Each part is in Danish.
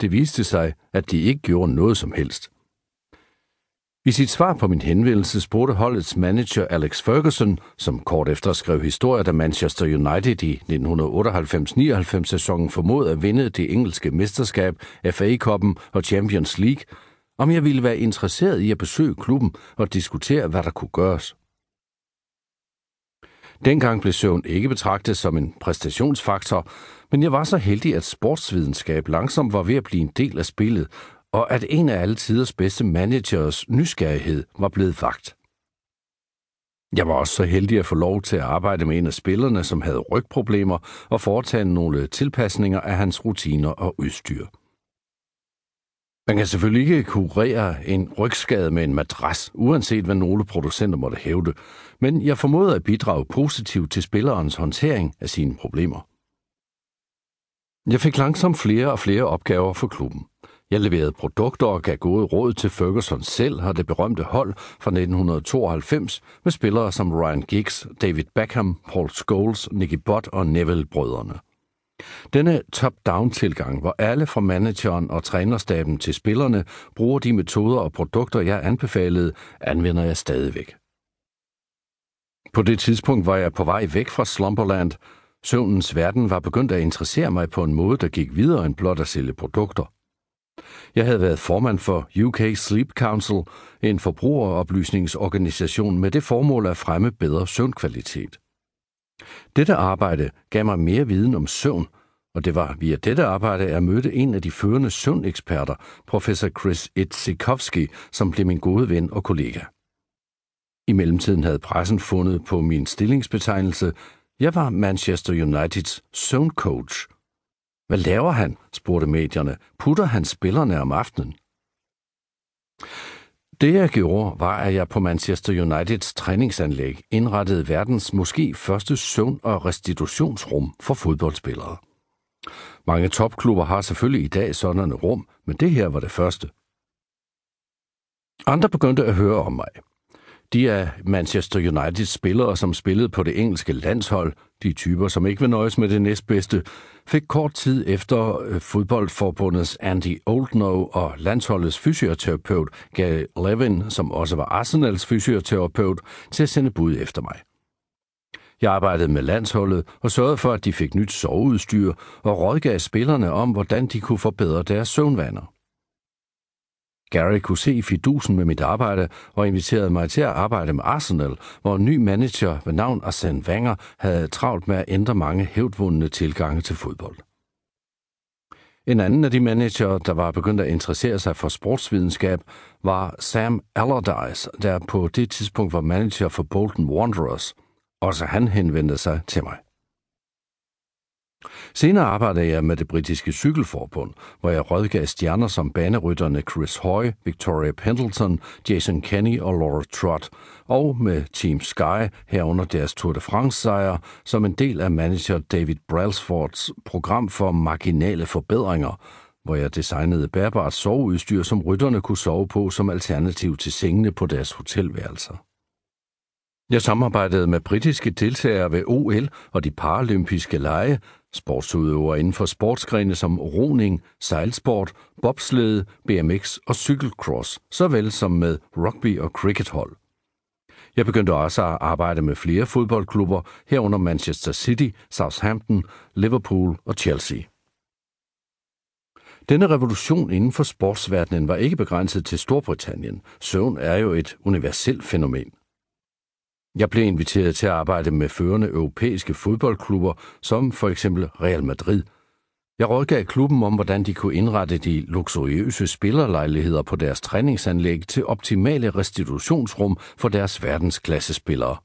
Det viste sig, at de ikke gjorde noget som helst. I sit svar på min henvendelse spurgte holdets manager Alex Ferguson, som kort efter skrev historier, da Manchester United i 1998-99 sæsonen formodede at vinde det engelske mesterskab, FA-koppen og Champions League, om jeg ville være interesseret i at besøge klubben og diskutere, hvad der kunne gøres. Dengang blev søvn ikke betragtet som en præstationsfaktor, men jeg var så heldig, at sportsvidenskab langsomt var ved at blive en del af spillet, og at en af alle tiders bedste managers nysgerrighed var blevet vagt. Jeg var også så heldig at få lov til at arbejde med en af spillerne, som havde rygproblemer, og foretage nogle tilpasninger af hans rutiner og udstyr. Man kan selvfølgelig ikke kurere en rygskade med en madras, uanset hvad nogle producenter måtte hævde, men jeg formoder at bidrage positivt til spillerens håndtering af sine problemer. Jeg fik langsomt flere og flere opgaver for klubben. Jeg leverede produkter og gav gode råd til Ferguson selv og det berømte hold fra 1992 med spillere som Ryan Giggs, David Beckham, Paul Scholes, Nicky Butt og Neville-brødrene. Denne top-down-tilgang, hvor alle fra manageren og trænerstaben til spillerne bruger de metoder og produkter, jeg anbefalede, anvender jeg stadigvæk. På det tidspunkt var jeg på vej væk fra Slumberland. Søvnens verden var begyndt at interessere mig på en måde, der gik videre end blot at sælge produkter. Jeg havde været formand for UK Sleep Council, en forbrugeroplysningsorganisation med det formål at fremme bedre søvnkvalitet. Dette arbejde gav mig mere viden om søvn, og det var via dette arbejde, jeg mødte en af de førende søvneksperter, professor Chris Itzikowski, som blev min gode ven og kollega. I mellemtiden havde pressen fundet på min stillingsbetegnelse, jeg var Manchester Uniteds søvncoach. Hvad laver han? spurgte medierne. Putter han spillerne om aftenen? Det jeg gjorde, var, at jeg på Manchester Uniteds træningsanlæg indrettede verdens måske første søvn- og restitutionsrum for fodboldspillere. Mange topklubber har selvfølgelig i dag sådanne rum, men det her var det første. Andre begyndte at høre om mig. De er Manchester Uniteds spillere, som spillede på det engelske landshold, de typer, som ikke vil nøjes med det næstbedste, fik kort tid efter øh, fodboldforbundets Andy Oldknow og landsholdets fysioterapeut Gary Levin, som også var Arsenals fysioterapeut, til at sende bud efter mig. Jeg arbejdede med landsholdet og sørgede for, at de fik nyt soveudstyr og rådgav spillerne om, hvordan de kunne forbedre deres søvnvaner. Gary kunne se fidusen med mit arbejde og inviterede mig til at arbejde med Arsenal, hvor en ny manager ved navn Arsene Wenger havde travlt med at ændre mange hævdvundne tilgange til fodbold. En anden af de manager, der var begyndt at interessere sig for sportsvidenskab, var Sam Allardyce, der på det tidspunkt var manager for Bolton Wanderers. Også han henvendte sig til mig. Senere arbejdede jeg med det britiske cykelforbund, hvor jeg rådgav stjerner som banerytterne Chris Hoy, Victoria Pendleton, Jason Kenny og Laura Trott, og med Team Sky herunder deres Tour de France-sejr, som en del af manager David Brailsfords program for marginale forbedringer, hvor jeg designede bærbart soveudstyr, som rytterne kunne sove på som alternativ til sengene på deres hotelværelser. Jeg samarbejdede med britiske deltagere ved OL og de paralympiske lege, sportsudøvere inden for sportsgrene som roning, sejlsport, bobslede, BMX og cykelcross, såvel som med rugby og crickethold. Jeg begyndte også at arbejde med flere fodboldklubber, herunder Manchester City, Southampton, Liverpool og Chelsea. Denne revolution inden for sportsverdenen var ikke begrænset til Storbritannien. Søvn er jo et universelt fænomen. Jeg blev inviteret til at arbejde med førende europæiske fodboldklubber, som for eksempel Real Madrid. Jeg rådgav klubben om, hvordan de kunne indrette de luksuriøse spillerlejligheder på deres træningsanlæg til optimale restitutionsrum for deres verdensklassespillere.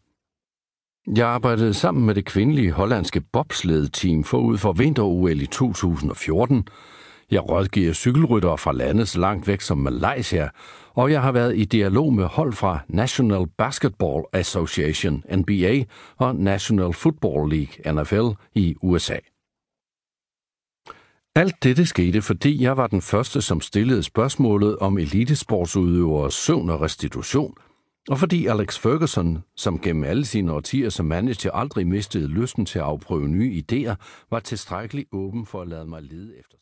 Jeg arbejdede sammen med det kvindelige hollandske bobsled-team forud for vinter-OL i 2014, jeg rådgiver cykelryttere fra lande så langt væk som Malaysia, og jeg har været i dialog med hold fra National Basketball Association, NBA, og National Football League, NFL, i USA. Alt dette skete, fordi jeg var den første, som stillede spørgsmålet om elitesportsudøveres søvn og restitution, og fordi Alex Ferguson, som gennem alle sine årtier som manager aldrig mistede lysten til at afprøve nye idéer, var tilstrækkeligt åben for at lade mig lede efter